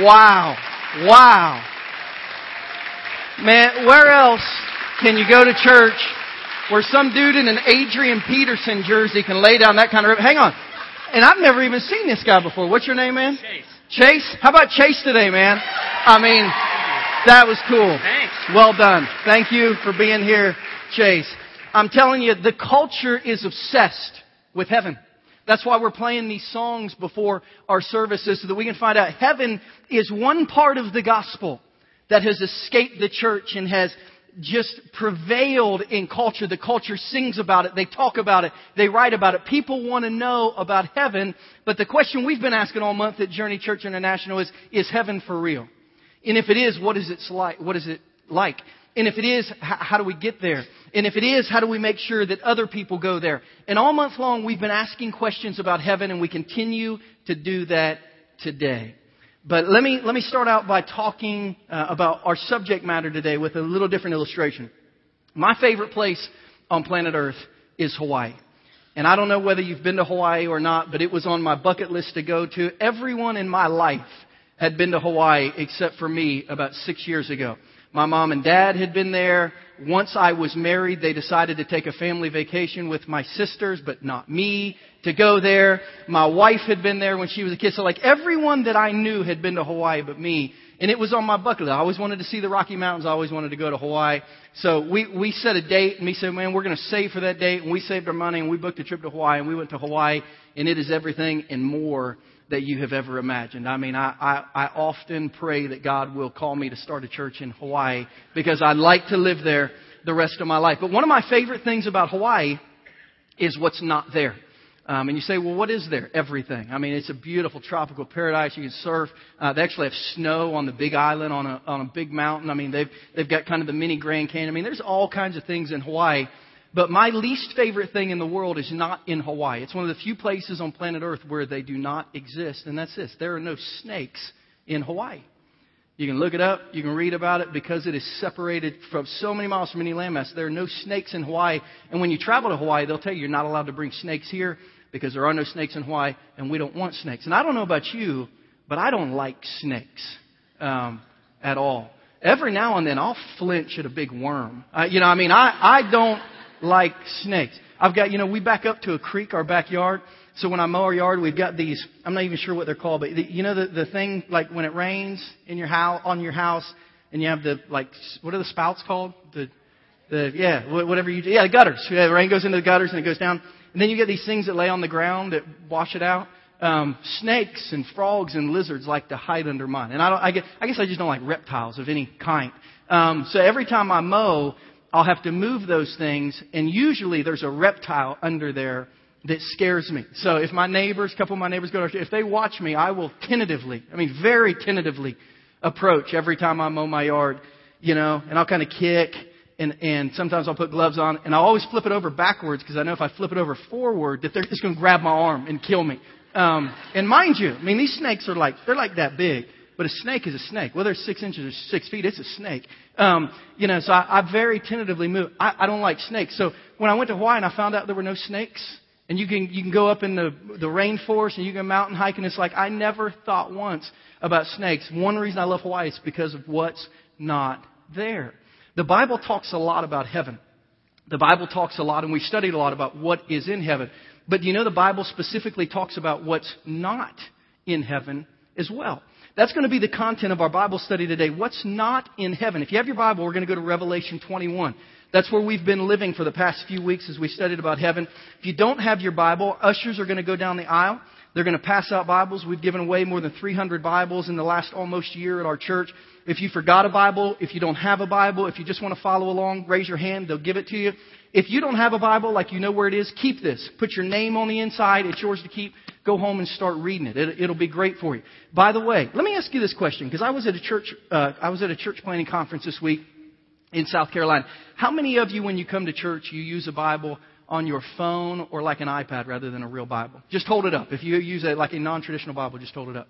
Wow. Wow. Man, where else can you go to church where some dude in an Adrian Peterson jersey can lay down that kind of, hang on. And I've never even seen this guy before. What's your name, man? Chase. Chase? How about Chase today, man? I mean, that was cool. Thanks. Well done. Thank you for being here, Chase. I'm telling you, the culture is obsessed with heaven. That's why we're playing these songs before our services so that we can find out heaven is one part of the gospel that has escaped the church and has just prevailed in culture. The culture sings about it. They talk about it. They write about it. People want to know about heaven. But the question we've been asking all month at Journey Church International is, is heaven for real? And if it is, what is it like? What is it like? And if it is, how do we get there? And if it is, how do we make sure that other people go there? And all month long, we've been asking questions about heaven, and we continue to do that today. But let me, let me start out by talking uh, about our subject matter today with a little different illustration. My favorite place on planet Earth is Hawaii. And I don't know whether you've been to Hawaii or not, but it was on my bucket list to go to. Everyone in my life had been to Hawaii except for me about six years ago. My mom and dad had been there. Once I was married, they decided to take a family vacation with my sisters, but not me, to go there. My wife had been there when she was a kid. So like everyone that I knew had been to Hawaii but me. And it was on my bucket list. I always wanted to see the Rocky Mountains. I always wanted to go to Hawaii. So we, we set a date and we said, man, we're going to save for that date. And we saved our money and we booked a trip to Hawaii and we went to Hawaii and it is everything and more that you have ever imagined. I mean, I, I, I often pray that God will call me to start a church in Hawaii because I'd like to live there the rest of my life. But one of my favorite things about Hawaii is what's not there. Um, and you say, well, what is there? Everything. I mean, it's a beautiful tropical paradise. You can surf. Uh, they actually have snow on the big island on a on a big mountain. I mean, they've they've got kind of the mini Grand Canyon. I mean, there's all kinds of things in Hawaii. But my least favorite thing in the world is not in Hawaii. It's one of the few places on planet Earth where they do not exist, and that's this: there are no snakes in Hawaii. You can look it up. You can read about it because it is separated from so many miles from any landmass. There are no snakes in Hawaii. And when you travel to Hawaii, they'll tell you you're not allowed to bring snakes here because there are no snakes in Hawaii and we don't want snakes. And I don't know about you, but I don't like snakes um, at all. Every now and then I'll flinch at a big worm. Uh, you know, I mean, I, I don't like snakes. I've got, you know, we back up to a creek, our backyard. So when I mow our yard, we've got these, I'm not even sure what they're called, but the, you know the, the thing, like when it rains in your house, on your house, and you have the, like, what are the spouts called? The, the, yeah, whatever you do. Yeah, the gutters. Yeah, the rain goes into the gutters and it goes down. And then you get these things that lay on the ground that wash it out. Um, snakes and frogs and lizards like to hide under mine. And I don't, I guess, I guess I just don't like reptiles of any kind. Um, so every time I mow, I'll have to move those things, and usually there's a reptile under there that scares me. So if my neighbors, a couple of my neighbors go to, if they watch me, I will tentatively, I mean very tentatively approach every time I mow my yard, you know, and I'll kind of kick and, and sometimes I'll put gloves on and I'll always flip it over backwards because I know if I flip it over forward that they're just going to grab my arm and kill me. Um, and mind you, I mean, these snakes are like, they're like that big. But a snake is a snake. Whether it's six inches or six feet, it's a snake. Um, you know, so I, I very tentatively move. I, I don't like snakes. So when I went to Hawaii and I found out there were no snakes, and you can you can go up in the the rainforest and you can mountain hike, and it's like I never thought once about snakes. One reason I love Hawaii is because of what's not there. The Bible talks a lot about heaven. The Bible talks a lot, and we've studied a lot about what is in heaven. But do you know the Bible specifically talks about what's not in heaven as well? That's going to be the content of our Bible study today. What's not in heaven? If you have your Bible, we're going to go to Revelation 21. That's where we've been living for the past few weeks as we studied about heaven. If you don't have your Bible, ushers are going to go down the aisle. They're going to pass out Bibles. We've given away more than 300 Bibles in the last almost year at our church. If you forgot a Bible, if you don't have a Bible, if you just want to follow along, raise your hand. They'll give it to you. If you don't have a Bible, like you know where it is, keep this. Put your name on the inside. It's yours to keep. Go home and start reading it. it it'll be great for you. By the way, let me ask you this question because I was at a church. Uh, I was at a church planning conference this week in South Carolina. How many of you, when you come to church, you use a Bible on your phone or like an iPad rather than a real Bible? Just hold it up. If you use a, like a non-traditional Bible, just hold it up.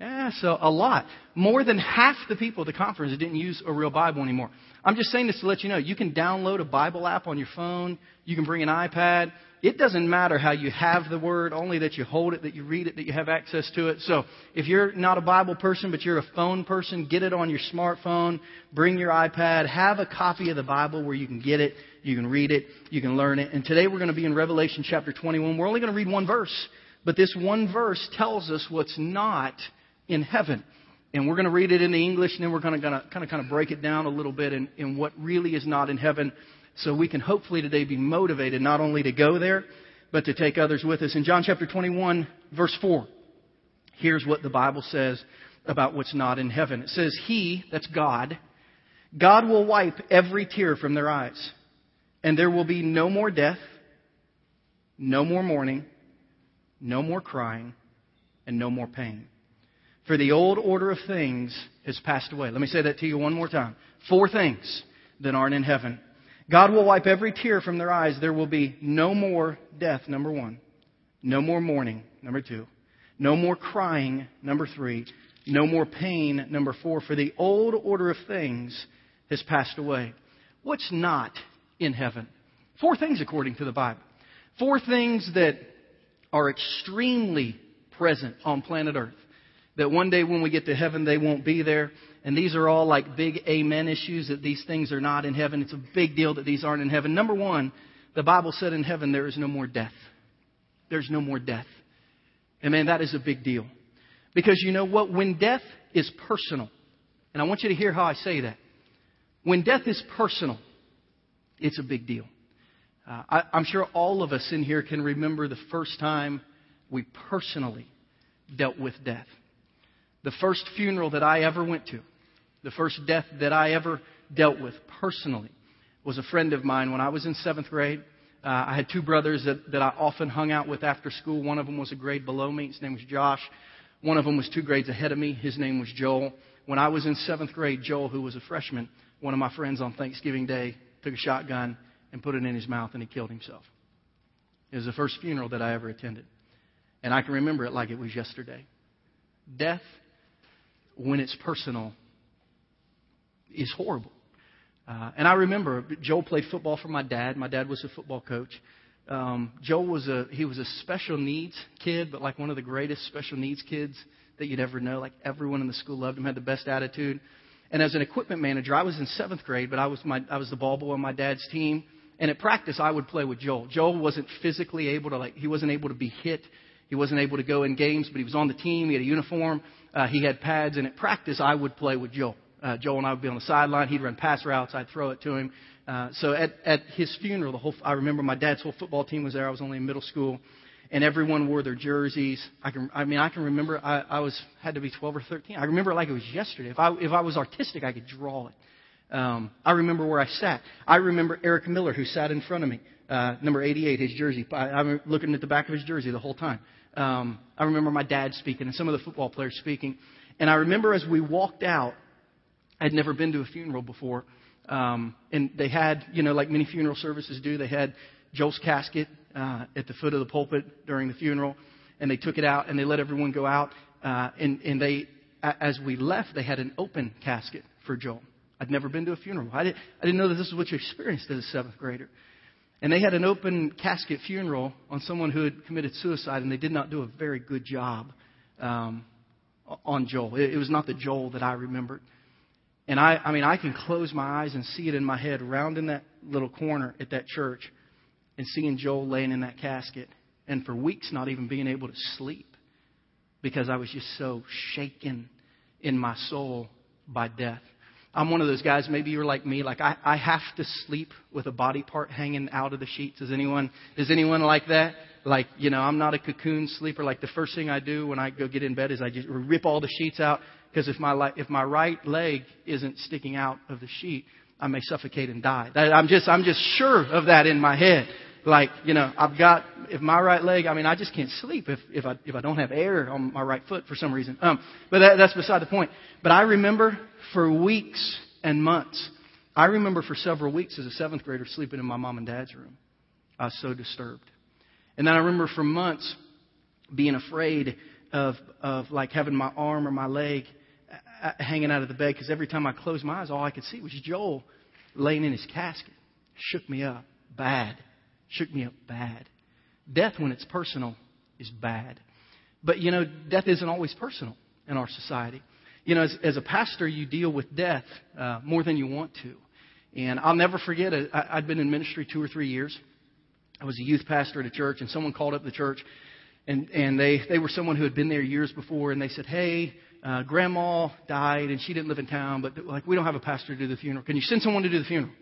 Yeah, so a lot. More than half the people at the conference didn't use a real Bible anymore. I'm just saying this to let you know. You can download a Bible app on your phone. You can bring an iPad. It doesn't matter how you have the Word, only that you hold it, that you read it, that you have access to it. So if you're not a Bible person, but you're a phone person, get it on your smartphone. Bring your iPad. Have a copy of the Bible where you can get it. You can read it. You can learn it. And today we're going to be in Revelation chapter 21. We're only going to read one verse. But this one verse tells us what's not in heaven. And we're going to read it in the English, and then we're going to kind of kind of break it down a little bit in, in what really is not in heaven, so we can hopefully today be motivated not only to go there, but to take others with us. In John chapter 21, verse 4, here's what the Bible says about what's not in heaven. It says, He, that's God, God will wipe every tear from their eyes, and there will be no more death, no more mourning, no more crying, and no more pain. For the old order of things has passed away. Let me say that to you one more time. Four things that aren't in heaven. God will wipe every tear from their eyes. There will be no more death, number one. No more mourning, number two. No more crying, number three. No more pain, number four. For the old order of things has passed away. What's not in heaven? Four things according to the Bible. Four things that are extremely present on planet Earth. That one day when we get to heaven, they won't be there. And these are all like big amen issues that these things are not in heaven. It's a big deal that these aren't in heaven. Number one, the Bible said in heaven there is no more death. There's no more death. And man, that is a big deal. Because you know what? When death is personal, and I want you to hear how I say that. When death is personal, it's a big deal. Uh, I, I'm sure all of us in here can remember the first time we personally dealt with death. The first funeral that I ever went to, the first death that I ever dealt with personally, was a friend of mine when I was in seventh grade. Uh, I had two brothers that, that I often hung out with after school. One of them was a grade below me. His name was Josh. One of them was two grades ahead of me. His name was Joel. When I was in seventh grade, Joel, who was a freshman, one of my friends on Thanksgiving Day took a shotgun and put it in his mouth and he killed himself. It was the first funeral that I ever attended. And I can remember it like it was yesterday. Death, when it's personal, is horrible. Uh, and I remember Joel played football for my dad. My dad was a football coach. Um, Joel was a he was a special needs kid, but like one of the greatest special needs kids that you'd ever know. Like everyone in the school loved him, had the best attitude. And as an equipment manager, I was in seventh grade, but I was my I was the ball boy on my dad's team. And at practice, I would play with Joel. Joel wasn't physically able to, like, he wasn't able to be hit. He wasn't able to go in games, but he was on the team. He had a uniform. Uh, he had pads. And at practice, I would play with Joel. Uh, Joel and I would be on the sideline. He'd run pass routes. I'd throw it to him. Uh, so at, at his funeral, the whole, I remember my dad's whole football team was there. I was only in middle school. And everyone wore their jerseys. I can, I mean, I can remember I, I was, had to be 12 or 13. I remember it like it was yesterday. If I, if I was artistic, I could draw it. Um, I remember where I sat. I remember Eric Miller, who sat in front of me, uh, number 88, his jersey. I, I'm looking at the back of his jersey the whole time. Um, I remember my dad speaking and some of the football players speaking. And I remember as we walked out, I'd never been to a funeral before. Um, and they had, you know, like many funeral services do, they had Joel's casket uh, at the foot of the pulpit during the funeral. And they took it out and they let everyone go out. Uh, and, and they, as we left, they had an open casket for Joel. I'd never been to a funeral. I, didn't, I didn't know that this is what you experienced as a seventh grader. And they had an open casket funeral on someone who had committed suicide, and they did not do a very good job um, on Joel. It, it was not the Joel that I remembered. And I, I mean, I can close my eyes and see it in my head, round in that little corner at that church, and seeing Joel laying in that casket, and for weeks not even being able to sleep because I was just so shaken in my soul by death. I'm one of those guys, maybe you're like me, like I, I have to sleep with a body part hanging out of the sheets. Is anyone, is anyone like that? Like, you know, I'm not a cocoon sleeper. Like the first thing I do when I go get in bed is I just rip all the sheets out because if my, if my right leg isn't sticking out of the sheet, I may suffocate and die. I'm just, I'm just sure of that in my head. Like, you know, I've got, if my right leg, I mean, I just can't sleep if, if I, if I don't have air on my right foot for some reason. Um, but that, that's beside the point. But I remember for weeks and months, I remember for several weeks as a seventh grader sleeping in my mom and dad's room. I was so disturbed. And then I remember for months being afraid of, of like having my arm or my leg uh, uh, hanging out of the bed because every time I closed my eyes, all I could see was Joel laying in his casket. Shook me up bad. Shook me up bad. Death, when it's personal, is bad. But, you know, death isn't always personal in our society. You know, as, as a pastor, you deal with death uh, more than you want to. And I'll never forget, it. I, I'd been in ministry two or three years. I was a youth pastor at a church, and someone called up the church, and, and they, they were someone who had been there years before, and they said, Hey, uh, grandma died, and she didn't live in town, but like we don't have a pastor to do the funeral. Can you send someone to do the funeral?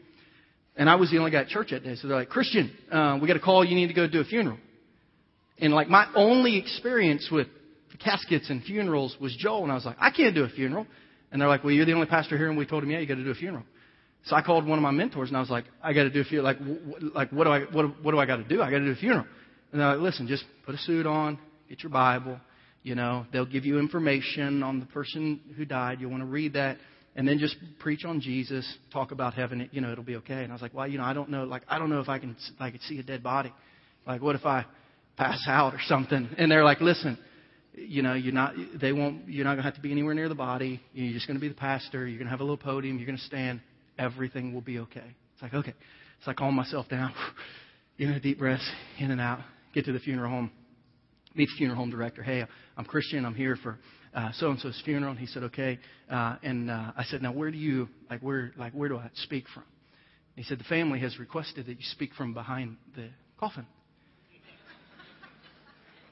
And I was the only guy at church that day, so they're like, Christian, uh, we got a call. You need to go do a funeral. And like my only experience with caskets and funerals was Joel, and I was like, I can't do a funeral. And they're like, Well, you're the only pastor here, and we told him, Yeah, you got to do a funeral. So I called one of my mentors, and I was like, I got to do a funeral. Like, w- like what do I what, what do I got to do? I got to do a funeral. And they're like, Listen, just put a suit on, get your Bible. You know, they'll give you information on the person who died. You'll want to read that and then just preach on Jesus, talk about heaven. You know, it'll be okay. And I was like, well, you know, I don't know. Like, I don't know if I can, I could see a dead body. Like, what if I pass out or something? And they're like, listen, you know, you're not, they won't, you're not going to have to be anywhere near the body. You're just going to be the pastor. You're going to have a little podium. You're going to stand. Everything will be okay. It's like, okay. So I calm myself down. You know, deep breaths, in and out. Get to the funeral home. Meet the funeral home director. Hey, I'm Christian. I'm here for so and so's funeral. And he said, okay. Uh, and uh, I said, now where do you, like, where, like, where do I speak from? And he said, the family has requested that you speak from behind the coffin.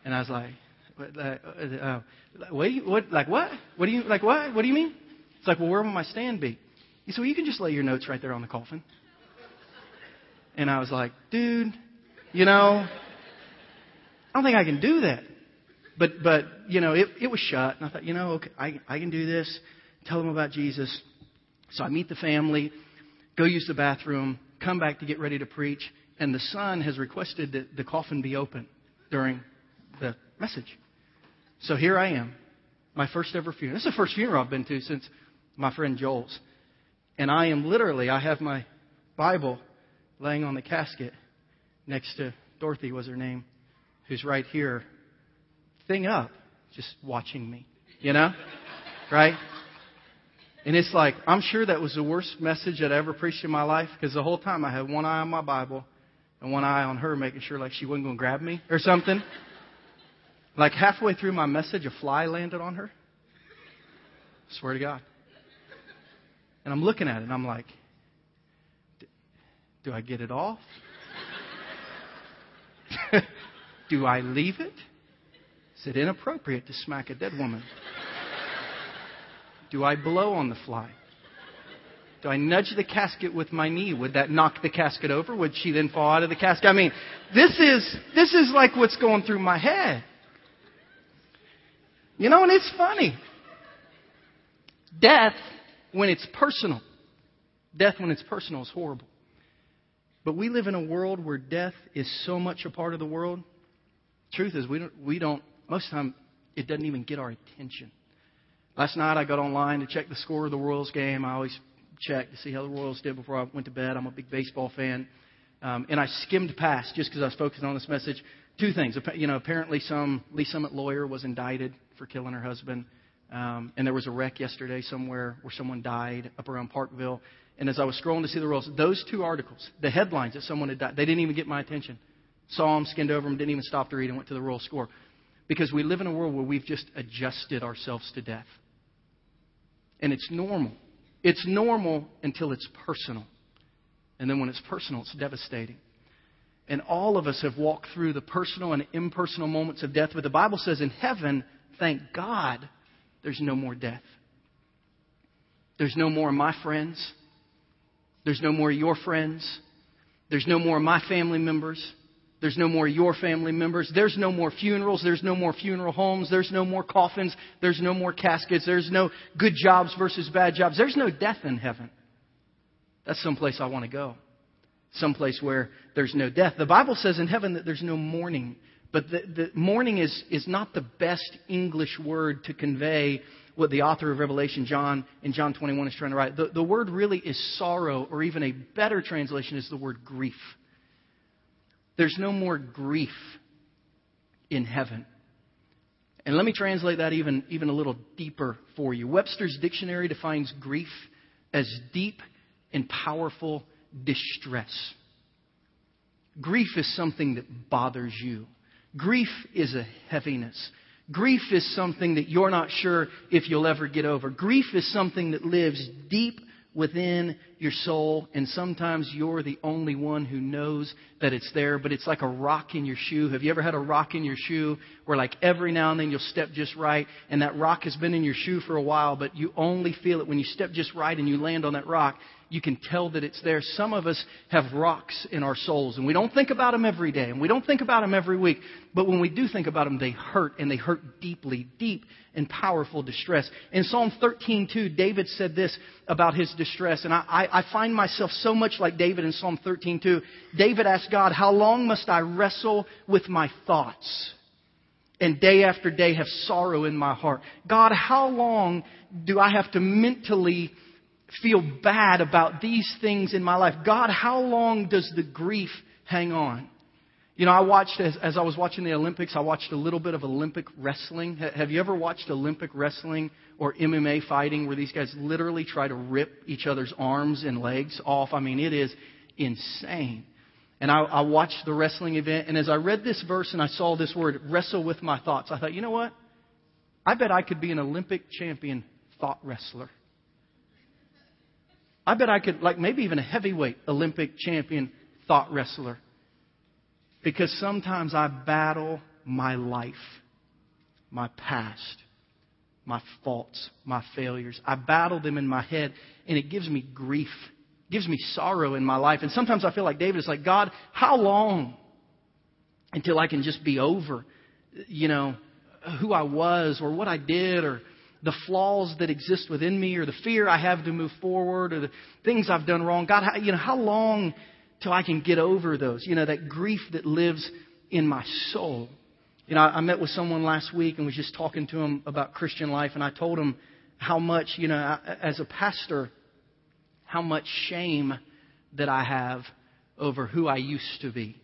And I was like, uh, uh, do what, like what? What do you, like what? What do you mean? It's like, well, where will my stand be? He said, well, you can just lay your notes right there on the coffin. And I was like, dude, you know, I don't think I can do that. But, but you know, it, it was shut. And I thought, you know, okay, I, I can do this. Tell them about Jesus. So I meet the family, go use the bathroom, come back to get ready to preach. And the son has requested that the coffin be open during the message. So here I am, my first ever funeral. This is the first funeral I've been to since my friend Joel's. And I am literally, I have my Bible laying on the casket next to Dorothy, was her name, who's right here, thing up, just watching me, you know? right? And it's like, I'm sure that was the worst message I'd ever preached in my life because the whole time I had one eye on my Bible and one eye on her, making sure like she wasn't going to grab me or something. Like halfway through my message, a fly landed on her. Swear to God. And I'm looking at it and I'm like, do I get it off? do I leave it? Is it inappropriate to smack a dead woman? Do I blow on the fly? Do I nudge the casket with my knee? Would that knock the casket over? Would she then fall out of the casket? I mean, this is, this is like what's going through my head. You know, and it's funny. Death, when it's personal, death when it's personal is horrible. But we live in a world where death is so much a part of the world. Truth is, we don't, we don't, most of the time, it doesn't even get our attention. Last night I got online to check the score of the Royals game. I always check to see how the Royals did before I went to bed. I'm a big baseball fan. Um, and I skimmed past just because I was focused on this message. Two things. You know, apparently some Lee Summit lawyer was indicted for killing her husband. Um, and there was a wreck yesterday somewhere where someone died up around Parkville. And as I was scrolling to see the Royals, those two articles, the headlines that someone had died, they didn't even get my attention. Saw them, skinned over them, didn't even stop to read, and went to the Royal score. Because we live in a world where we've just adjusted ourselves to death. And it's normal. It's normal until it's personal. And then when it's personal, it's devastating. And all of us have walked through the personal and impersonal moments of death. But the Bible says in heaven, thank God, there's no more death. There's no more of my friends. There's no more of your friends. There's no more of my family members. There's no more your family members. There's no more funerals. There's no more funeral homes. There's no more coffins. There's no more caskets. There's no good jobs versus bad jobs. There's no death in heaven. That's someplace I want to go. Someplace where there's no death. The Bible says in heaven that there's no mourning. But the, the mourning is, is not the best English word to convey what the author of Revelation, John, in John 21 is trying to write. The, the word really is sorrow, or even a better translation is the word grief. There's no more grief in heaven. And let me translate that even, even a little deeper for you. Webster's dictionary defines grief as deep and powerful distress. Grief is something that bothers you. Grief is a heaviness. Grief is something that you're not sure if you'll ever get over. Grief is something that lives deep within your soul, and sometimes you're the only one who knows that it's there, but it's like a rock in your shoe. Have you ever had a rock in your shoe where, like, every now and then you'll step just right, and that rock has been in your shoe for a while, but you only feel it when you step just right and you land on that rock? You can tell that it's there. Some of us have rocks in our souls, and we don't think about them every day, and we don't think about them every week. But when we do think about them, they hurt, and they hurt deeply, deep and powerful distress. In Psalm 13:2, David said this about his distress, and I, I, I find myself so much like David in Psalm 13:2. David asked God, "How long must I wrestle with my thoughts?" and day after day have sorrow in my heart. God, how long do I have to mentally feel bad about these things in my life. God, how long does the grief hang on? You know, I watched, as, as I was watching the Olympics, I watched a little bit of Olympic wrestling. Have you ever watched Olympic wrestling or MMA fighting where these guys literally try to rip each other's arms and legs off? I mean, it is insane. And I, I watched the wrestling event, and as I read this verse and I saw this word, wrestle with my thoughts, I thought, you know what? I bet I could be an Olympic champion thought wrestler. I bet I could, like maybe even a heavyweight Olympic champion thought wrestler. Because sometimes I battle my life, my past, my faults, my failures. I battle them in my head, and it gives me grief, gives me sorrow in my life. And sometimes I feel like David is like, God, how long until I can just be over, you know, who I was or what I did or the flaws that exist within me or the fear I have to move forward or the things I've done wrong. God, how, you know, how long till I can get over those? You know, that grief that lives in my soul. You know, I, met with someone last week and was just talking to him about Christian life, and I told him how much, you know, as a pastor, how much shame that I have over who I used to be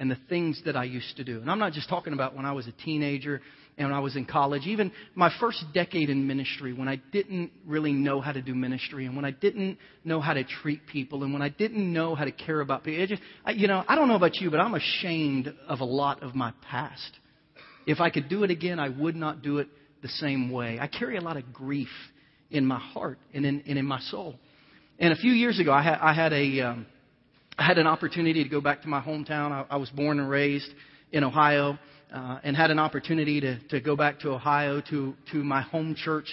and the things that I used to do. And I'm not just talking about when I was a teenager and when I was in college, even my first decade in ministry, when I didn't really know how to do ministry, and when I didn't know how to treat people, and when I didn't know how to care about people. Just, I, you know, I don't know about you, but I'm ashamed of a lot of my past. If I could do it again, I would not do it the same way. I carry a lot of grief in my heart and in, and in my soul. And a few years ago, I had, I had a, um, I had an opportunity to go back to my hometown. I, I was born and raised in Ohio uh, and had an opportunity to, to go back to Ohio to, to my home church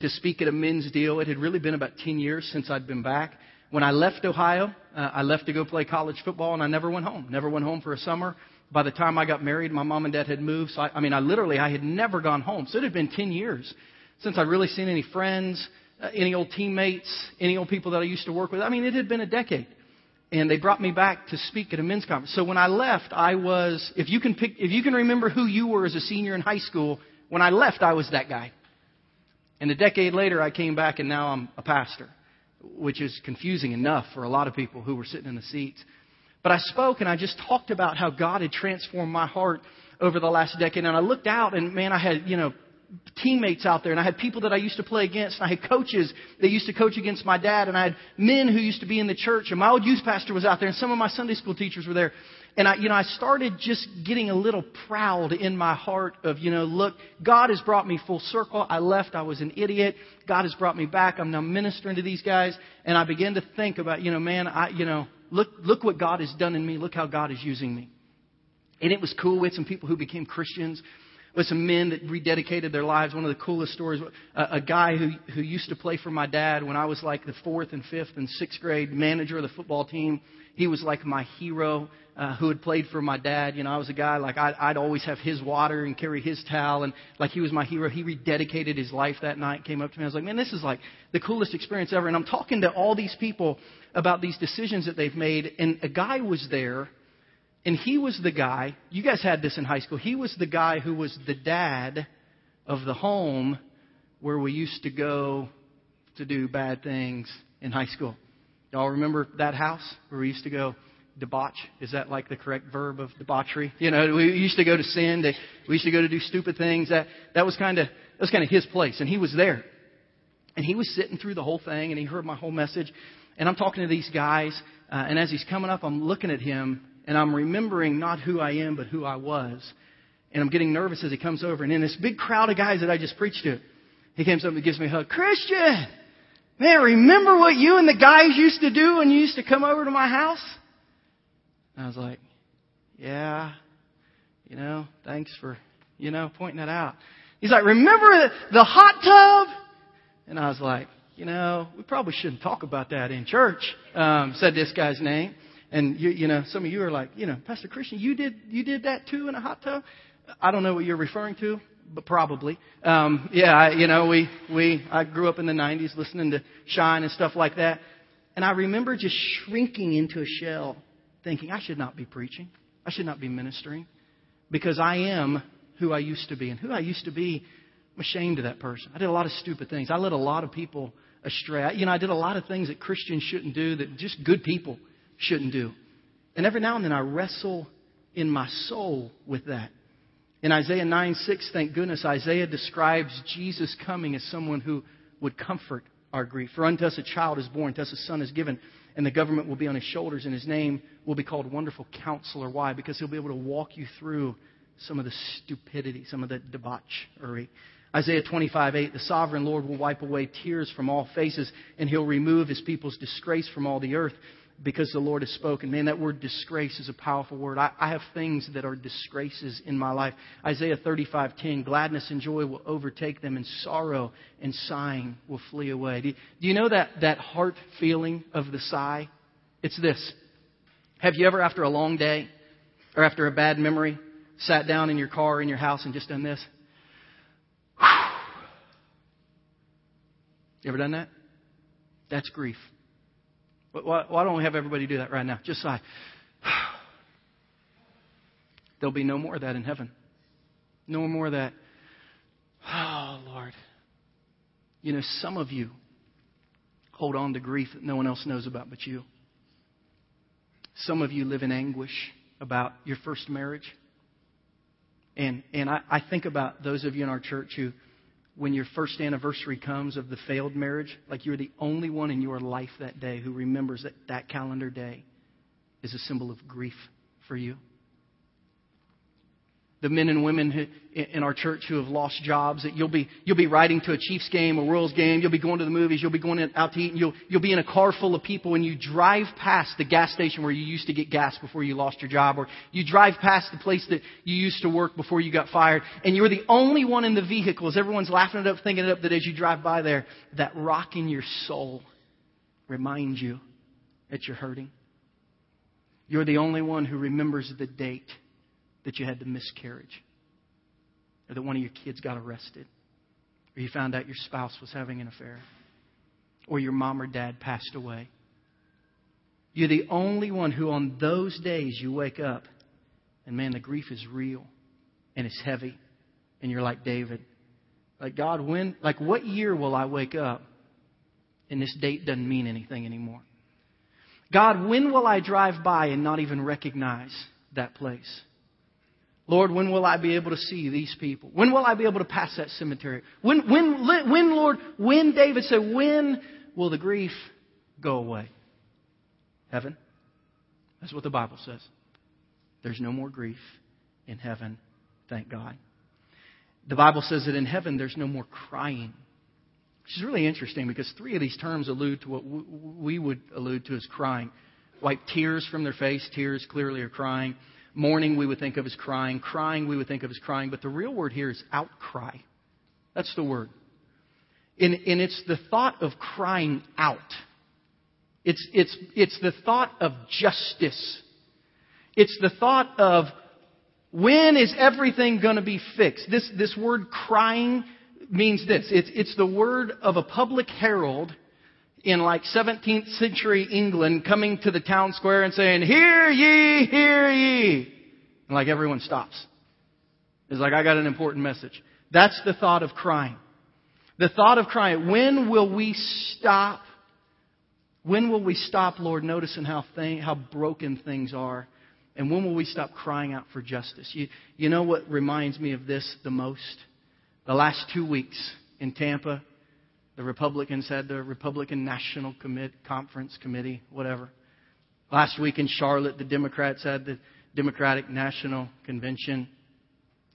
to speak at a men's deal. It had really been about 10 years since I'd been back. When I left Ohio, uh, I left to go play college football and I never went home. Never went home for a summer. By the time I got married, my mom and dad had moved. So I, I mean, I literally, I had never gone home. So it had been 10 years since I'd really seen any friends, uh, any old teammates, any old people that I used to work with. I mean, it had been a decade and they brought me back to speak at a men's conference. So when I left, I was, if you can pick, if you can remember who you were as a senior in high school, when I left, I was that guy. And a decade later, I came back and now I'm a pastor, which is confusing enough for a lot of people who were sitting in the seats. But I spoke and I just talked about how God had transformed my heart over the last decade. And I looked out and man, I had, you know, teammates out there, and I had people that I used to play against, and I had coaches that used to coach against my dad, and I had men who used to be in the church, and my old youth pastor was out there, and some of my Sunday school teachers were there. And I, you know, I started just getting a little proud in my heart of, you know, look, God has brought me full circle. I left. I was an idiot. God has brought me back. I'm now ministering to these guys. And I began to think about, you know, man, I, you know, look, look what God has done in me. Look how God is using me. And it was cool. We had some people who became Christians with some men that rededicated their lives. One of the coolest stories, a, a guy who, who used to play for my dad when I was like the fourth and fifth and sixth grade manager of the football team. He was like my hero uh, who had played for my dad. You know, I was a guy like I'd, I'd always have his water and carry his towel, and like he was my hero. He rededicated his life that night. Came up to me. I was like, man, this is like the coolest experience ever. And I'm talking to all these people about these decisions that they've made, and a guy was there and he was the guy, you guys had this in high school, he was the guy who was the dad of the home where we used to go to do bad things in high school. Y'all remember that house where we used to go debauch. Is that like the correct verb of debauchery? You know, we used to go to sin. To, we used to go to do stupid things. That that was kind of that was kind of his place, and he was there, and he was sitting through the whole thing, and he heard my whole message, and I'm talking to these guys, uh, and as he's coming up, I'm looking at him, and I'm remembering not who I am, but who I was, and I'm getting nervous as he comes over, and in this big crowd of guys that I just preached to, he comes up and gives me a hug, Christian. Man, remember what you and the guys used to do when you used to come over to my house? And I was like, yeah, you know, thanks for, you know, pointing that out. He's like, remember the hot tub? And I was like, you know, we probably shouldn't talk about that in church, um, said this guy's name. And you, you know, some of you are like, you know, Pastor Christian, you did, you did that too in a hot tub? I don't know what you're referring to but probably. Um, yeah, I, you know, we, we, I grew up in the 90s listening to Shine and stuff like that. And I remember just shrinking into a shell thinking, I should not be preaching. I should not be ministering because I am who I used to be. And who I used to be, I'm ashamed of that person. I did a lot of stupid things. I led a lot of people astray. You know, I did a lot of things that Christians shouldn't do, that just good people shouldn't do. And every now and then I wrestle in my soul with that. In Isaiah 9 6, thank goodness, Isaiah describes Jesus coming as someone who would comfort our grief. For unto us a child is born, to us a son is given, and the government will be on his shoulders, and his name will be called Wonderful Counselor. Why? Because he'll be able to walk you through some of the stupidity, some of the debauchery. Isaiah 25, 8, the sovereign Lord will wipe away tears from all faces, and he'll remove his people's disgrace from all the earth because the Lord has spoken. Man, that word disgrace is a powerful word. I, I have things that are disgraces in my life. Isaiah 35:10, gladness and joy will overtake them, and sorrow and sighing will flee away. Do you, do you know that, that heart feeling of the sigh? It's this. Have you ever, after a long day or after a bad memory, sat down in your car or in your house and just done this? You ever done that? That's grief. Why, why don't we have everybody do that right now? Just sigh. There'll be no more of that in heaven. No more of that. Oh, Lord. You know, some of you hold on to grief that no one else knows about but you. Some of you live in anguish about your first marriage. And, and I, I think about those of you in our church who when your first anniversary comes of the failed marriage, like you're the only one in your life that day who remembers that that calendar day is a symbol of grief for you the men and women in our church who have lost jobs that you'll be you'll be riding to a Chiefs game, a Royals game, you'll be going to the movies, you'll be going out to eat, and you'll you'll be in a car full of people, and you drive past the gas station where you used to get gas before you lost your job, or you drive past the place that you used to work before you got fired, and you're the only one in the vehicle as everyone's laughing it up, thinking it up, that as you drive by there, that rock in your soul reminds you that you're hurting. You're the only one who remembers the date that you had the miscarriage, or that one of your kids got arrested, or you found out your spouse was having an affair, or your mom or dad passed away. You're the only one who, on those days, you wake up and man, the grief is real and it's heavy. And you're like David. Like, God, when, like, what year will I wake up and this date doesn't mean anything anymore? God, when will I drive by and not even recognize that place? Lord, when will I be able to see these people? When will I be able to pass that cemetery? When, when, when, Lord, when David said, when will the grief go away? Heaven. That's what the Bible says. There's no more grief in heaven, thank God. The Bible says that in heaven there's no more crying. Which is really interesting because three of these terms allude to what we would allude to as crying. Wipe tears from their face, tears clearly are crying. Mourning we would think of as crying. Crying we would think of as crying. But the real word here is outcry. That's the word. And, and it's the thought of crying out. It's, it's, it's the thought of justice. It's the thought of when is everything going to be fixed? This, this word crying means this. It's, it's the word of a public herald in like 17th century England coming to the town square and saying, Hear ye, hear ye. And like everyone stops. It's like, I got an important message. That's the thought of crying. The thought of crying. When will we stop When will we stop, Lord, noticing how, thing, how broken things are? And when will we stop crying out for justice? You, you know what reminds me of this the most? The last two weeks in Tampa, the Republicans had their Republican National Commit, Conference Committee, whatever. Last week in Charlotte, the Democrats had the Democratic National Convention.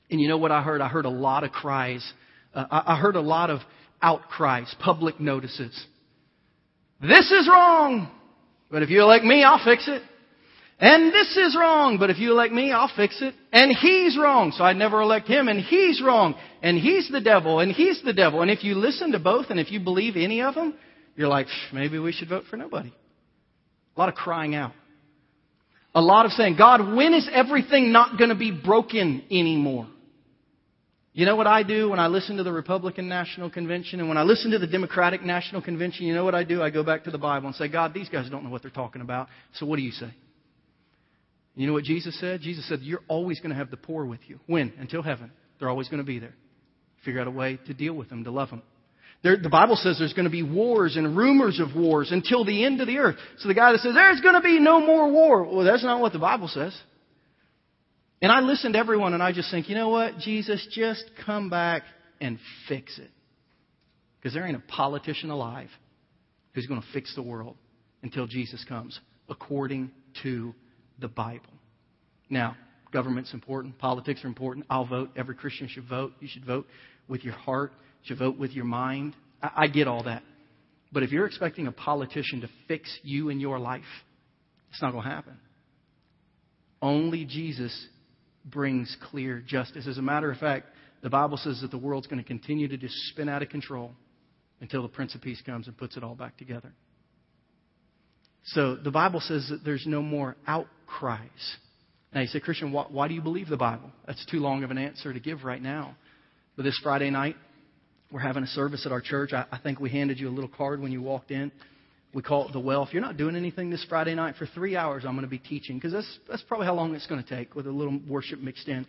And you know what I heard? I heard a lot of cries. Uh, I, I heard a lot of outcries, public notices. This is wrong, but if you elect me, I'll fix it. And this is wrong, but if you elect me, I'll fix it. And he's wrong, so I'd never elect him, and he's wrong, and he's the devil, and he's the devil. And if you listen to both, and if you believe any of them, you're like, maybe we should vote for nobody. A lot of crying out. A lot of saying, God, when is everything not going to be broken anymore? You know what I do when I listen to the Republican National Convention and when I listen to the Democratic National Convention? You know what I do? I go back to the Bible and say, God, these guys don't know what they're talking about. So what do you say? You know what Jesus said? Jesus said, You're always going to have the poor with you. When? Until heaven. They're always going to be there. Figure out a way to deal with them, to love them. There, the Bible says there's going to be wars and rumors of wars until the end of the earth. So the guy that says, There's going to be no more war. Well, that's not what the Bible says. And I listen to everyone and I just think, you know what? Jesus, just come back and fix it. Because there ain't a politician alive who's going to fix the world until Jesus comes, according to the Bible. Now, government's important, politics are important. I'll vote. Every Christian should vote. You should vote with your heart, you should vote with your mind. I, I get all that. But if you're expecting a politician to fix you and your life, it's not going to happen. Only Jesus brings clear justice. As a matter of fact, the Bible says that the world's going to continue to just spin out of control until the Prince of Peace comes and puts it all back together. So the Bible says that there's no more outcries. Now you say, Christian, why, why do you believe the Bible? That's too long of an answer to give right now. But this Friday night, we're having a service at our church. I, I think we handed you a little card when you walked in. We call it the well. If you're not doing anything this Friday night for three hours, I'm going to be teaching because that's that's probably how long it's going to take with a little worship mixed in.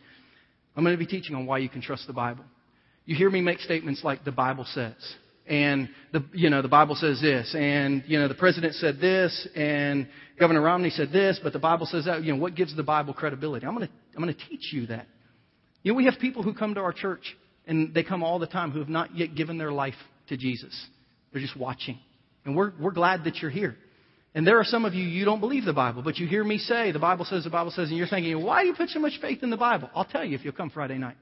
I'm going to be teaching on why you can trust the Bible. You hear me make statements like the Bible says, and the you know the Bible says this, and you know the president said this, and Governor Romney said this, but the Bible says that. You know what gives the Bible credibility? I'm going to I'm going to teach you that. You know we have people who come to our church and they come all the time who have not yet given their life to Jesus. They're just watching. And we're, we're glad that you're here. And there are some of you, you don't believe the Bible, but you hear me say, the Bible says, the Bible says, and you're thinking, why do you put so much faith in the Bible? I'll tell you if you'll come Friday night.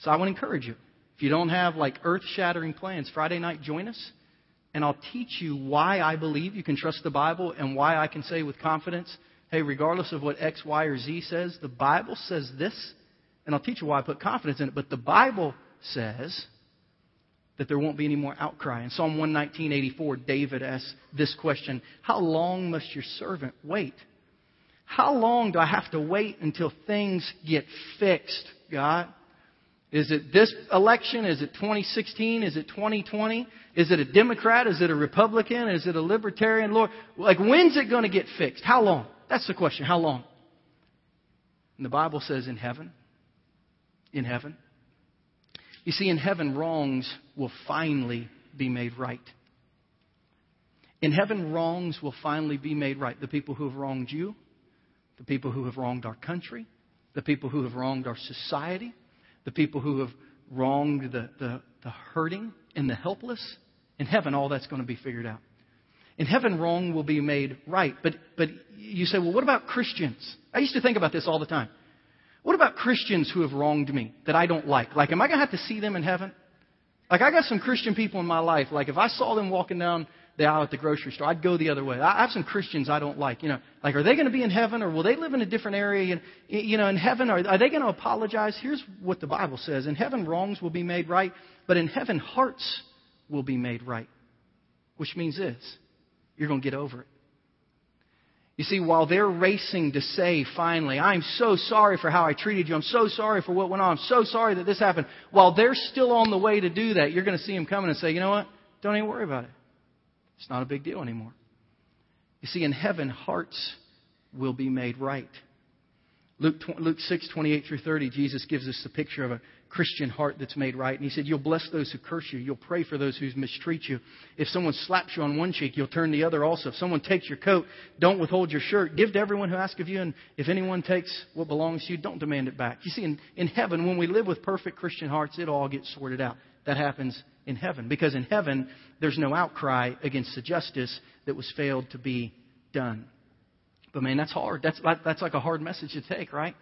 So I want to encourage you. If you don't have like earth shattering plans, Friday night, join us. And I'll teach you why I believe you can trust the Bible and why I can say with confidence, hey, regardless of what X, Y, or Z says, the Bible says this. And I'll teach you why I put confidence in it. But the Bible says, that there won't be any more outcry. In Psalm 119.84, David asks this question How long must your servant wait? How long do I have to wait until things get fixed, God? Is it this election? Is it 2016? Is it 2020? Is it a Democrat? Is it a Republican? Is it a Libertarian? Lord, like when's it going to get fixed? How long? That's the question. How long? And the Bible says in heaven. In heaven. You see, in heaven, wrongs will finally be made right. In heaven, wrongs will finally be made right. The people who have wronged you, the people who have wronged our country, the people who have wronged our society, the people who have wronged the, the, the hurting and the helpless. In heaven, all that's going to be figured out. In heaven, wrong will be made right. But, but you say, well, what about Christians? I used to think about this all the time. What about Christians who have wronged me that I don't like? Like, am I going to have to see them in heaven? Like, I got some Christian people in my life. Like, if I saw them walking down the aisle at the grocery store, I'd go the other way. I have some Christians I don't like. You know, like, are they going to be in heaven or will they live in a different area? And, you know, in heaven, are, are they going to apologize? Here's what the Bible says. In heaven, wrongs will be made right, but in heaven, hearts will be made right. Which means this. You're going to get over it. You see, while they're racing to say finally, I'm so sorry for how I treated you. I'm so sorry for what went on. I'm so sorry that this happened. While they're still on the way to do that, you're going to see them coming and say, you know what? Don't even worry about it. It's not a big deal anymore. You see, in heaven, hearts will be made right. Luke, Luke 6, 28 through 30, Jesus gives us the picture of a Christian heart that's made right. And he said, You'll bless those who curse you. You'll pray for those who mistreat you. If someone slaps you on one cheek, you'll turn the other also. If someone takes your coat, don't withhold your shirt. Give to everyone who asks of you. And if anyone takes what belongs to you, don't demand it back. You see, in, in heaven, when we live with perfect Christian hearts, it all gets sorted out. That happens in heaven. Because in heaven, there's no outcry against the justice that was failed to be done. But man, that's hard. That's that's like a hard message to take, right?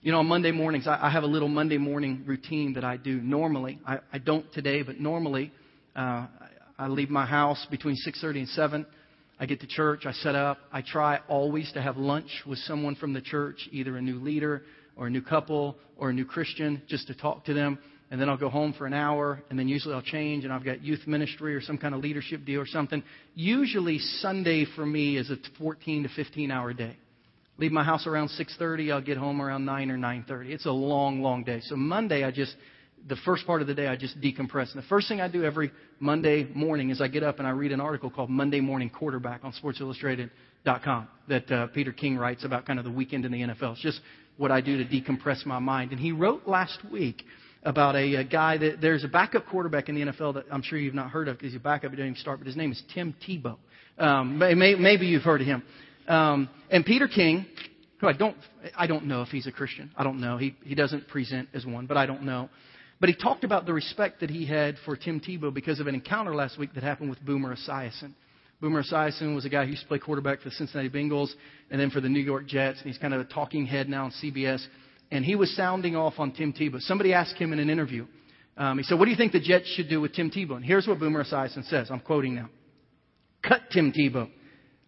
You know, on Monday mornings, I, I have a little Monday morning routine that I do normally. I, I don't today, but normally, uh, I leave my house between 6:30 and 7. I get to church, I set up. I try always to have lunch with someone from the church, either a new leader or a new couple or a new Christian, just to talk to them. And then I'll go home for an hour, and then usually I'll change, and I've got youth ministry or some kind of leadership deal or something. Usually Sunday for me is a 14 to 15 hour day. Leave my house around 6:30. I'll get home around 9 or 9:30. It's a long, long day. So Monday, I just the first part of the day, I just decompress. And the first thing I do every Monday morning is I get up and I read an article called Monday Morning Quarterback on SportsIllustrated.com that uh, Peter King writes about kind of the weekend in the NFL. It's just what I do to decompress my mind. And he wrote last week about a, a guy that there's a backup quarterback in the NFL that I'm sure you've not heard of because he's a backup. He didn't even start, but his name is Tim Tebow. Um, may, maybe you've heard of him. Um, and Peter King, who I don't, I don't know if he's a Christian. I don't know. He, he doesn't present as one, but I don't know. But he talked about the respect that he had for Tim Tebow because of an encounter last week that happened with Boomer Esiason. Boomer Esiason was a guy who used to play quarterback for the Cincinnati Bengals and then for the New York Jets. And he's kind of a talking head now on CBS. And he was sounding off on Tim Tebow. Somebody asked him in an interview, um, he said, What do you think the Jets should do with Tim Tebow? And here's what Boomer Esiason says. I'm quoting now Cut Tim Tebow.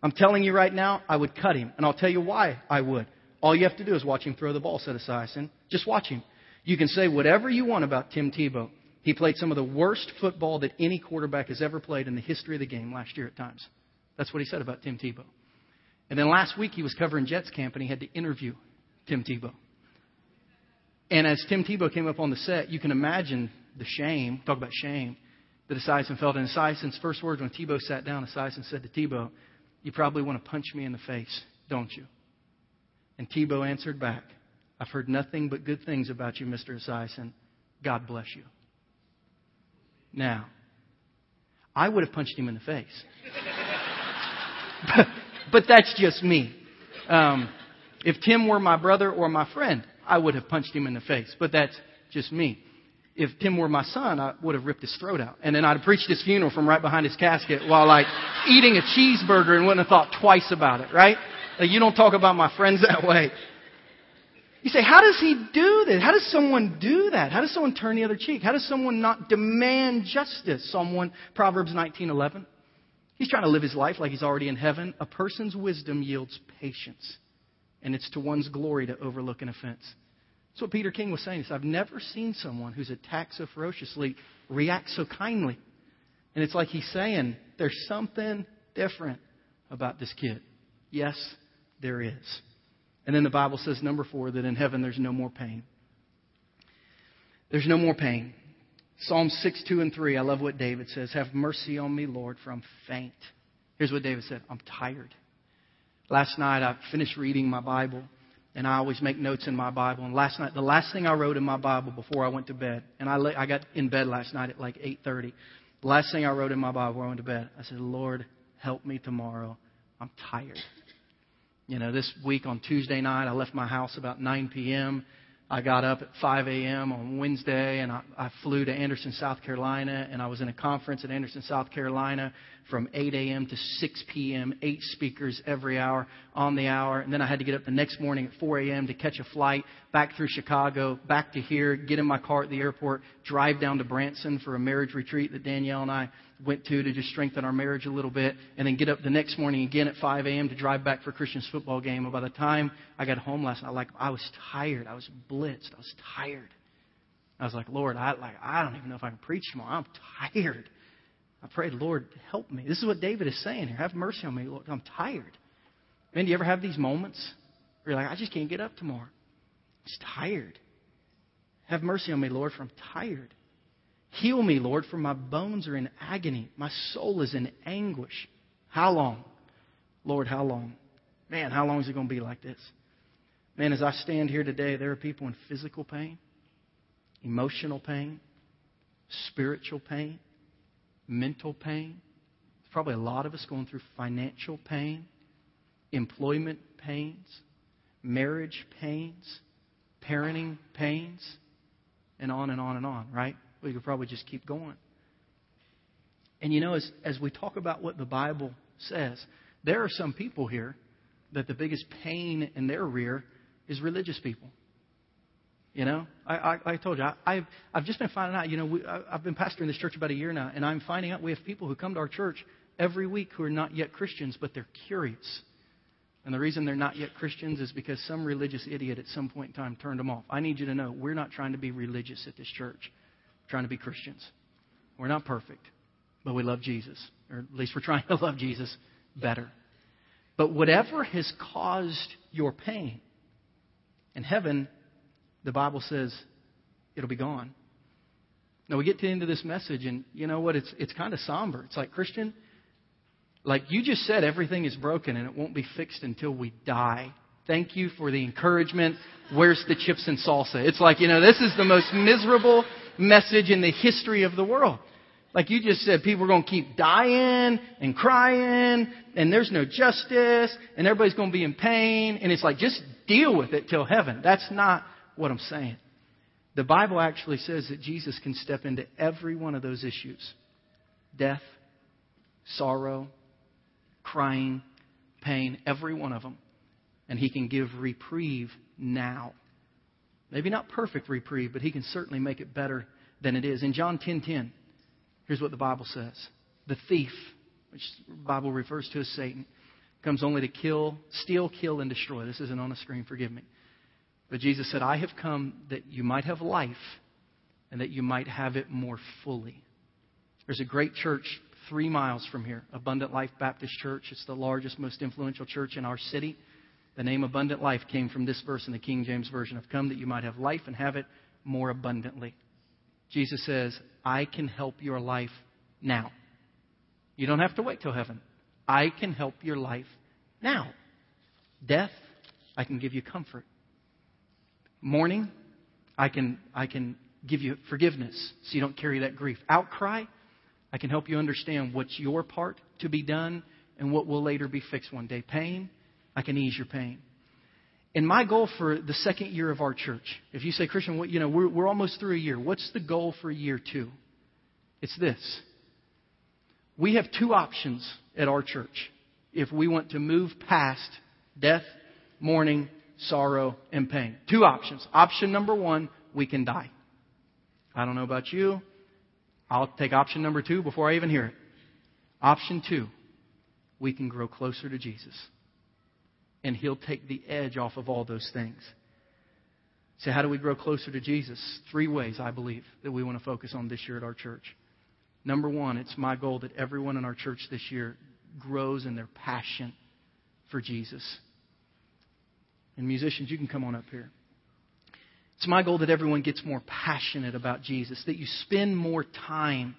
I'm telling you right now, I would cut him. And I'll tell you why I would. All you have to do is watch him throw the ball, said Esiason. Just watch him. You can say whatever you want about Tim Tebow. He played some of the worst football that any quarterback has ever played in the history of the game last year at times. That's what he said about Tim Tebow. And then last week he was covering Jets camp and he had to interview Tim Tebow. And as Tim Tebow came up on the set, you can imagine the shame, talk about shame, that Esiason felt. And Esiason's first words when Tebow sat down, Esiason said to Tebow, You probably want to punch me in the face, don't you? And Tebow answered back, I've heard nothing but good things about you, Mr. Esiason. God bless you. Now, I would have punched him in the face. but, but that's just me. Um, if Tim were my brother or my friend, I would have punched him in the face. But that's just me. If Tim were my son, I would have ripped his throat out. And then I'd have preached his funeral from right behind his casket while like eating a cheeseburger and wouldn't have thought twice about it, right? Like you don't talk about my friends that way. You say, how does he do this? How does someone do that? How does someone turn the other cheek? How does someone not demand justice? Psalm 1, Proverbs 19:11. He's trying to live his life like he's already in heaven. A person's wisdom yields patience and it's to one's glory to overlook an offense. That's what Peter King was saying. I've never seen someone who's attacked so ferociously react so kindly. And it's like he's saying, there's something different about this kid. Yes, there is. And then the Bible says, number four, that in heaven there's no more pain. There's no more pain. Psalm 6, 2, and 3, I love what David says. Have mercy on me, Lord, for I'm faint. Here's what David said I'm tired. Last night I finished reading my Bible, and I always make notes in my Bible. And last night, the last thing I wrote in my Bible before I went to bed, and I, lay, I got in bed last night at like 8:30. The last thing I wrote in my Bible before I went to bed, I said, "Lord, help me tomorrow. I'm tired." You know, this week on Tuesday night, I left my house about 9 p.m. I got up at 5 a.m. on Wednesday and I, I flew to Anderson, South Carolina, and I was in a conference at Anderson, South Carolina from 8 a.m. to 6 p.m., eight speakers every hour on the hour. And then I had to get up the next morning at 4 a.m. to catch a flight back through Chicago, back to here, get in my car at the airport, drive down to Branson for a marriage retreat that Danielle and I went to to just strengthen our marriage a little bit, and then get up the next morning again at 5 a.m. to drive back for Christian's football game. And by the time I got home last night, like I was tired. I was blitzed. I was tired. I was like, Lord, I like I don't even know if I can preach tomorrow. I'm tired. I prayed, Lord, help me. This is what David is saying here. Have mercy on me, Lord. I'm tired. Man, do you ever have these moments where you're like, I just can't get up tomorrow? I'm just tired. Have mercy on me, Lord, for I'm tired. Heal me, Lord, for my bones are in agony. My soul is in anguish. How long? Lord, how long? Man, how long is it going to be like this? Man, as I stand here today, there are people in physical pain, emotional pain, spiritual pain, mental pain. There's probably a lot of us going through financial pain, employment pains, marriage pains, parenting pains, and on and on and on, right? We could probably just keep going. And you know, as, as we talk about what the Bible says, there are some people here that the biggest pain in their rear is religious people. You know, I, I, I told you, I, have I've just been finding out, you know, we, I, I've been pastoring this church about a year now, and I'm finding out we have people who come to our church every week who are not yet Christians, but they're curious. And the reason they're not yet Christians is because some religious idiot at some point in time turned them off. I need you to know we're not trying to be religious at this church, we're trying to be Christians. We're not perfect, but we love Jesus. Or at least we're trying to love Jesus better. But whatever has caused your pain, in heaven, the Bible says it'll be gone. Now we get to the end of this message, and you know what? It's it's kind of somber. It's like Christian, like you just said, everything is broken and it won't be fixed until we die. Thank you for the encouragement. Where's the chips and salsa? It's like you know this is the most miserable message in the history of the world. Like you just said, people are going to keep dying and crying, and there's no justice, and everybody's going to be in pain, and it's like just deal with it till heaven. That's not what I'm saying. The Bible actually says that Jesus can step into every one of those issues death, sorrow, crying, pain, every one of them. And he can give reprieve now. Maybe not perfect reprieve, but he can certainly make it better than it is. In John 10:10, 10, 10, here's what the Bible says. The thief, which the Bible refers to as Satan, comes only to kill, steal, kill, and destroy. This isn't on the screen, forgive me. But Jesus said, I have come that you might have life and that you might have it more fully. There's a great church three miles from here, Abundant Life Baptist Church. It's the largest, most influential church in our city. The name Abundant Life came from this verse in the King James Version I've come that you might have life and have it more abundantly. Jesus says, I can help your life now. You don't have to wait till heaven. I can help your life now. Death, I can give you comfort. Mourning, I can, I can give you forgiveness so you don't carry that grief. Outcry, I can help you understand what's your part to be done and what will later be fixed one day. Pain, I can ease your pain. And my goal for the second year of our church, if you say, Christian, what, you know, we're, we're almost through a year. What's the goal for year two? It's this. We have two options at our church if we want to move past death, mourning, sorrow, and pain. Two options. Option number one, we can die. I don't know about you. I'll take option number two before I even hear it. Option two, we can grow closer to Jesus. And He'll take the edge off of all those things. So, how do we grow closer to Jesus? Three ways, I believe, that we want to focus on this year at our church. Number one, it's my goal that everyone in our church this year grows in their passion for Jesus. And musicians, you can come on up here. It's my goal that everyone gets more passionate about Jesus, that you spend more time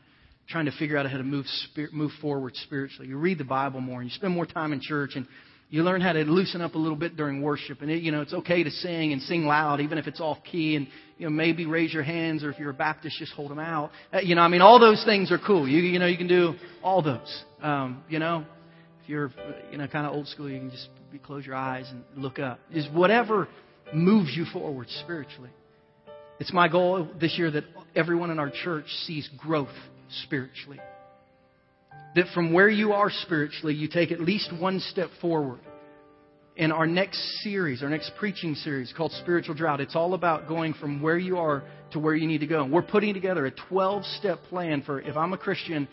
trying to figure out how to move, move forward spiritually. You read the Bible more, and you spend more time in church, and you learn how to loosen up a little bit during worship. And it, you know, it's okay to sing and sing loud, even if it's off key. And you know, maybe raise your hands, or if you're a Baptist, just hold them out. Uh, you know, I mean, all those things are cool. You you know, you can do all those. Um, you know, if you're you know kind of old school, you can just close your eyes and look up. Is whatever moves you forward spiritually. It's my goal this year that everyone in our church sees growth spiritually. That from where you are spiritually, you take at least one step forward. In our next series, our next preaching series called Spiritual Drought, it's all about going from where you are to where you need to go. And we're putting together a 12 step plan for if I'm a Christian,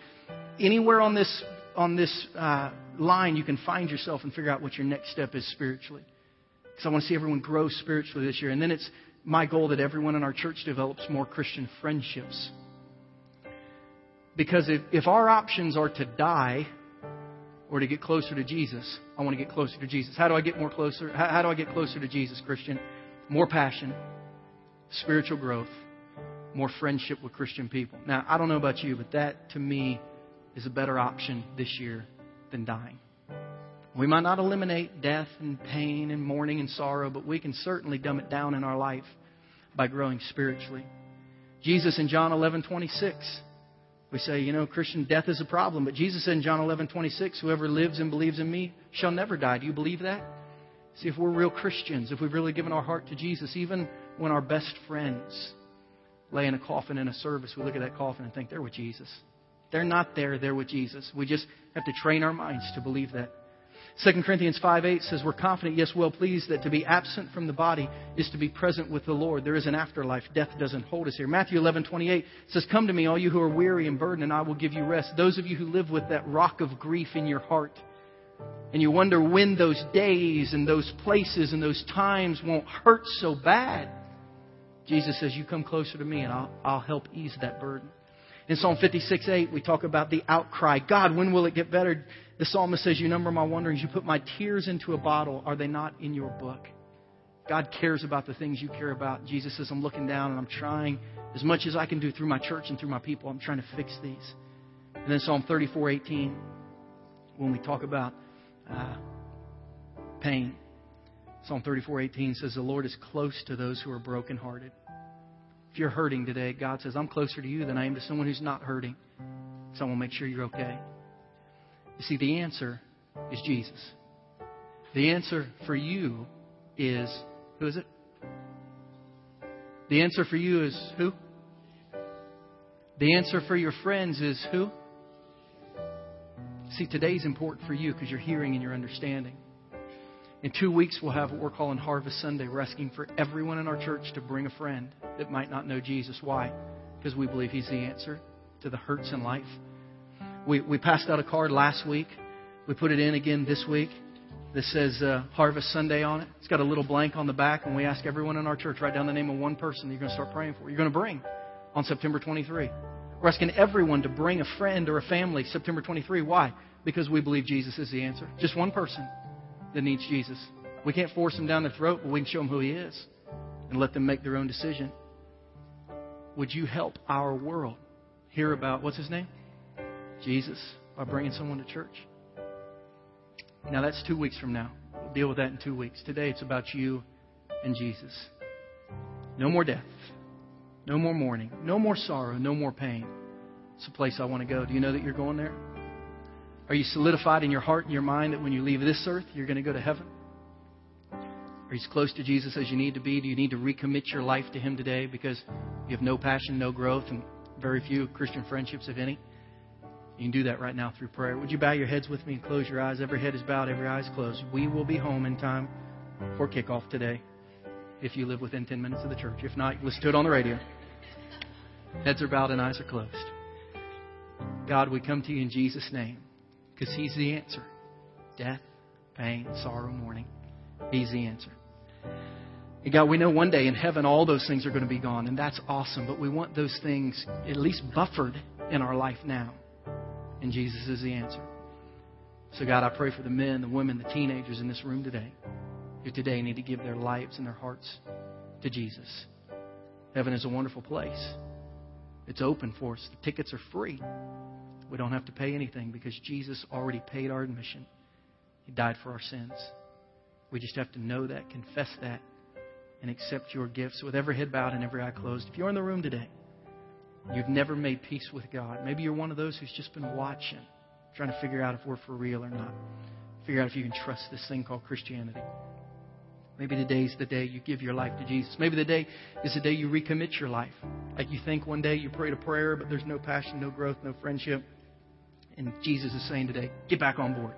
anywhere on this, on this uh, line, you can find yourself and figure out what your next step is spiritually. Because I want to see everyone grow spiritually this year. And then it's my goal that everyone in our church develops more Christian friendships. Because if, if our options are to die or to get closer to Jesus, I want to get closer to Jesus. How do I get more closer? How, how do I get closer to Jesus, Christian? More passion, spiritual growth, more friendship with Christian people. Now, I don't know about you, but that to me is a better option this year than dying. We might not eliminate death and pain and mourning and sorrow, but we can certainly dumb it down in our life by growing spiritually. Jesus in John 11:26, we say, you know, Christian death is a problem, but Jesus said in John 11:26, whoever lives and believes in me shall never die. Do you believe that? See, if we're real Christians, if we've really given our heart to Jesus, even when our best friends lay in a coffin in a service, we look at that coffin and think they're with Jesus. They're not there, they're with Jesus. We just have to train our minds to believe that. 2 Corinthians 5 8 says, We're confident, yes, well pleased, that to be absent from the body is to be present with the Lord. There is an afterlife. Death doesn't hold us here. Matthew 11.28 says, Come to me, all you who are weary and burdened, and I will give you rest. Those of you who live with that rock of grief in your heart, and you wonder when those days and those places and those times won't hurt so bad. Jesus says, You come closer to me, and I'll, I'll help ease that burden. In Psalm 56 8, we talk about the outcry God, when will it get better? The psalmist says, You number my wanderings. You put my tears into a bottle. Are they not in your book? God cares about the things you care about. Jesus says, I'm looking down and I'm trying as much as I can do through my church and through my people. I'm trying to fix these. And then Psalm 34 18, when we talk about uh, pain, Psalm 34 18 says, The Lord is close to those who are brokenhearted. If you're hurting today, God says, I'm closer to you than I am to someone who's not hurting. So I want to make sure you're okay. You see, the answer is Jesus. The answer for you is who is it? The answer for you is who? The answer for your friends is who? See, today's important for you because you're hearing and you're understanding. In two weeks, we'll have what we're calling Harvest Sunday. We're asking for everyone in our church to bring a friend that might not know Jesus. Why? Because we believe He's the answer to the hurts in life. We, we passed out a card last week. We put it in again this week. This says uh, Harvest Sunday on it. It's got a little blank on the back, and we ask everyone in our church write down the name of one person that you're going to start praying for. You're going to bring on September 23. We're asking everyone to bring a friend or a family September 23. Why? Because we believe Jesus is the answer. Just one person that needs Jesus. We can't force them down their throat, but we can show them who He is and let them make their own decision. Would you help our world hear about what's His name? Jesus by bringing someone to church. Now, that's two weeks from now. We'll deal with that in two weeks. Today, it's about you and Jesus. No more death. No more mourning. No more sorrow. No more pain. It's a place I want to go. Do you know that you're going there? Are you solidified in your heart and your mind that when you leave this earth, you're going to go to heaven? Are you as close to Jesus as you need to be? Do you need to recommit your life to Him today because you have no passion, no growth, and very few Christian friendships, if any? You can do that right now through prayer. Would you bow your heads with me and close your eyes? Every head is bowed, every eye is closed. We will be home in time for kickoff today if you live within 10 minutes of the church. If not, listen to it on the radio. Heads are bowed and eyes are closed. God, we come to you in Jesus' name because He's the answer. Death, pain, sorrow, mourning. He's the answer. And God, we know one day in heaven all those things are going to be gone, and that's awesome, but we want those things at least buffered in our life now. And Jesus is the answer. So, God, I pray for the men, the women, the teenagers in this room today who today need to give their lives and their hearts to Jesus. Heaven is a wonderful place. It's open for us. The tickets are free. We don't have to pay anything because Jesus already paid our admission. He died for our sins. We just have to know that, confess that, and accept your gifts with every head bowed and every eye closed. If you're in the room today, You've never made peace with God. Maybe you're one of those who's just been watching, trying to figure out if we're for real or not. Figure out if you can trust this thing called Christianity. Maybe today's the day you give your life to Jesus. Maybe the day is the day you recommit your life. Like you think one day you prayed a prayer, but there's no passion, no growth, no friendship. And Jesus is saying today, get back on board.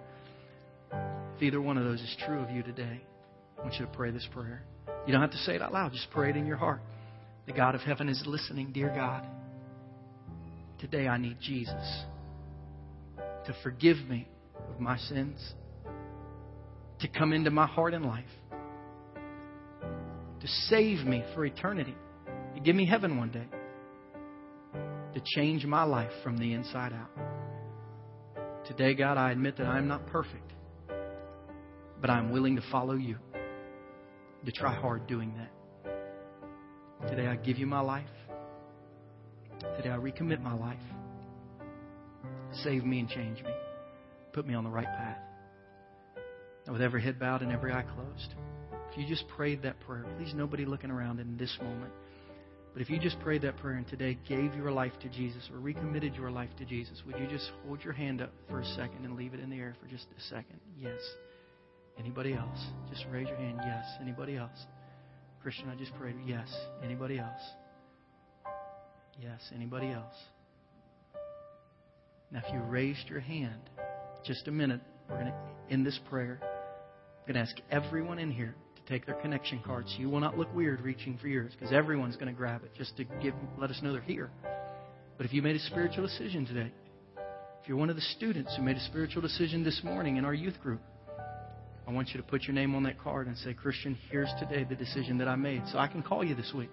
If either one of those is true of you today, I want you to pray this prayer. You don't have to say it out loud, just pray it in your heart. The God of heaven is listening, dear God. Today I need Jesus to forgive me of my sins, to come into my heart and life, to save me for eternity, to give me heaven one day, to change my life from the inside out. Today, God, I admit that I am not perfect, but I'm willing to follow you, to try hard doing that. Today, I give you my life. Today I recommit my life. Save me and change me. Put me on the right path. And with every head bowed and every eye closed, if you just prayed that prayer, please nobody looking around in this moment. But if you just prayed that prayer and today gave your life to Jesus or recommitted your life to Jesus, would you just hold your hand up for a second and leave it in the air for just a second? Yes. Anybody else? Just raise your hand. Yes. Anybody else? Christian, I just prayed. Yes. Anybody else? Yes. Anybody else? Now, if you raised your hand, just a minute, we're going to end this prayer. I'm going to ask everyone in here take their connection cards. You will not look weird reaching for yours because everyone's going to grab it just to give, let us know they're here. But if you made a spiritual decision today, if you're one of the students who made a spiritual decision this morning in our youth group, I want you to put your name on that card and say, Christian, here's today the decision that I made. So I can call you this week,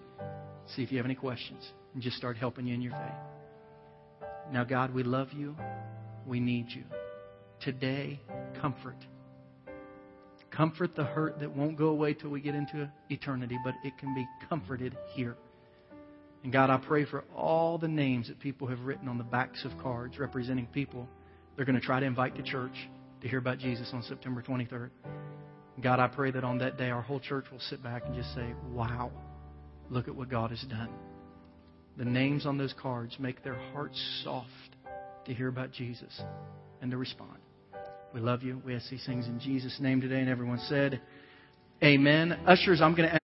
see if you have any questions, and just start helping you in your faith. Now, God, we love you. We need you. Today, comfort. Comfort the hurt that won't go away till we get into eternity, but it can be comforted here. And God, I pray for all the names that people have written on the backs of cards representing people they're going to try to invite to church to hear about Jesus on September 23rd. God, I pray that on that day our whole church will sit back and just say, Wow, look at what God has done. The names on those cards make their hearts soft to hear about Jesus and to respond. We love you. We ask these things in Jesus' name today. And everyone said, Amen. Ushers, I'm going to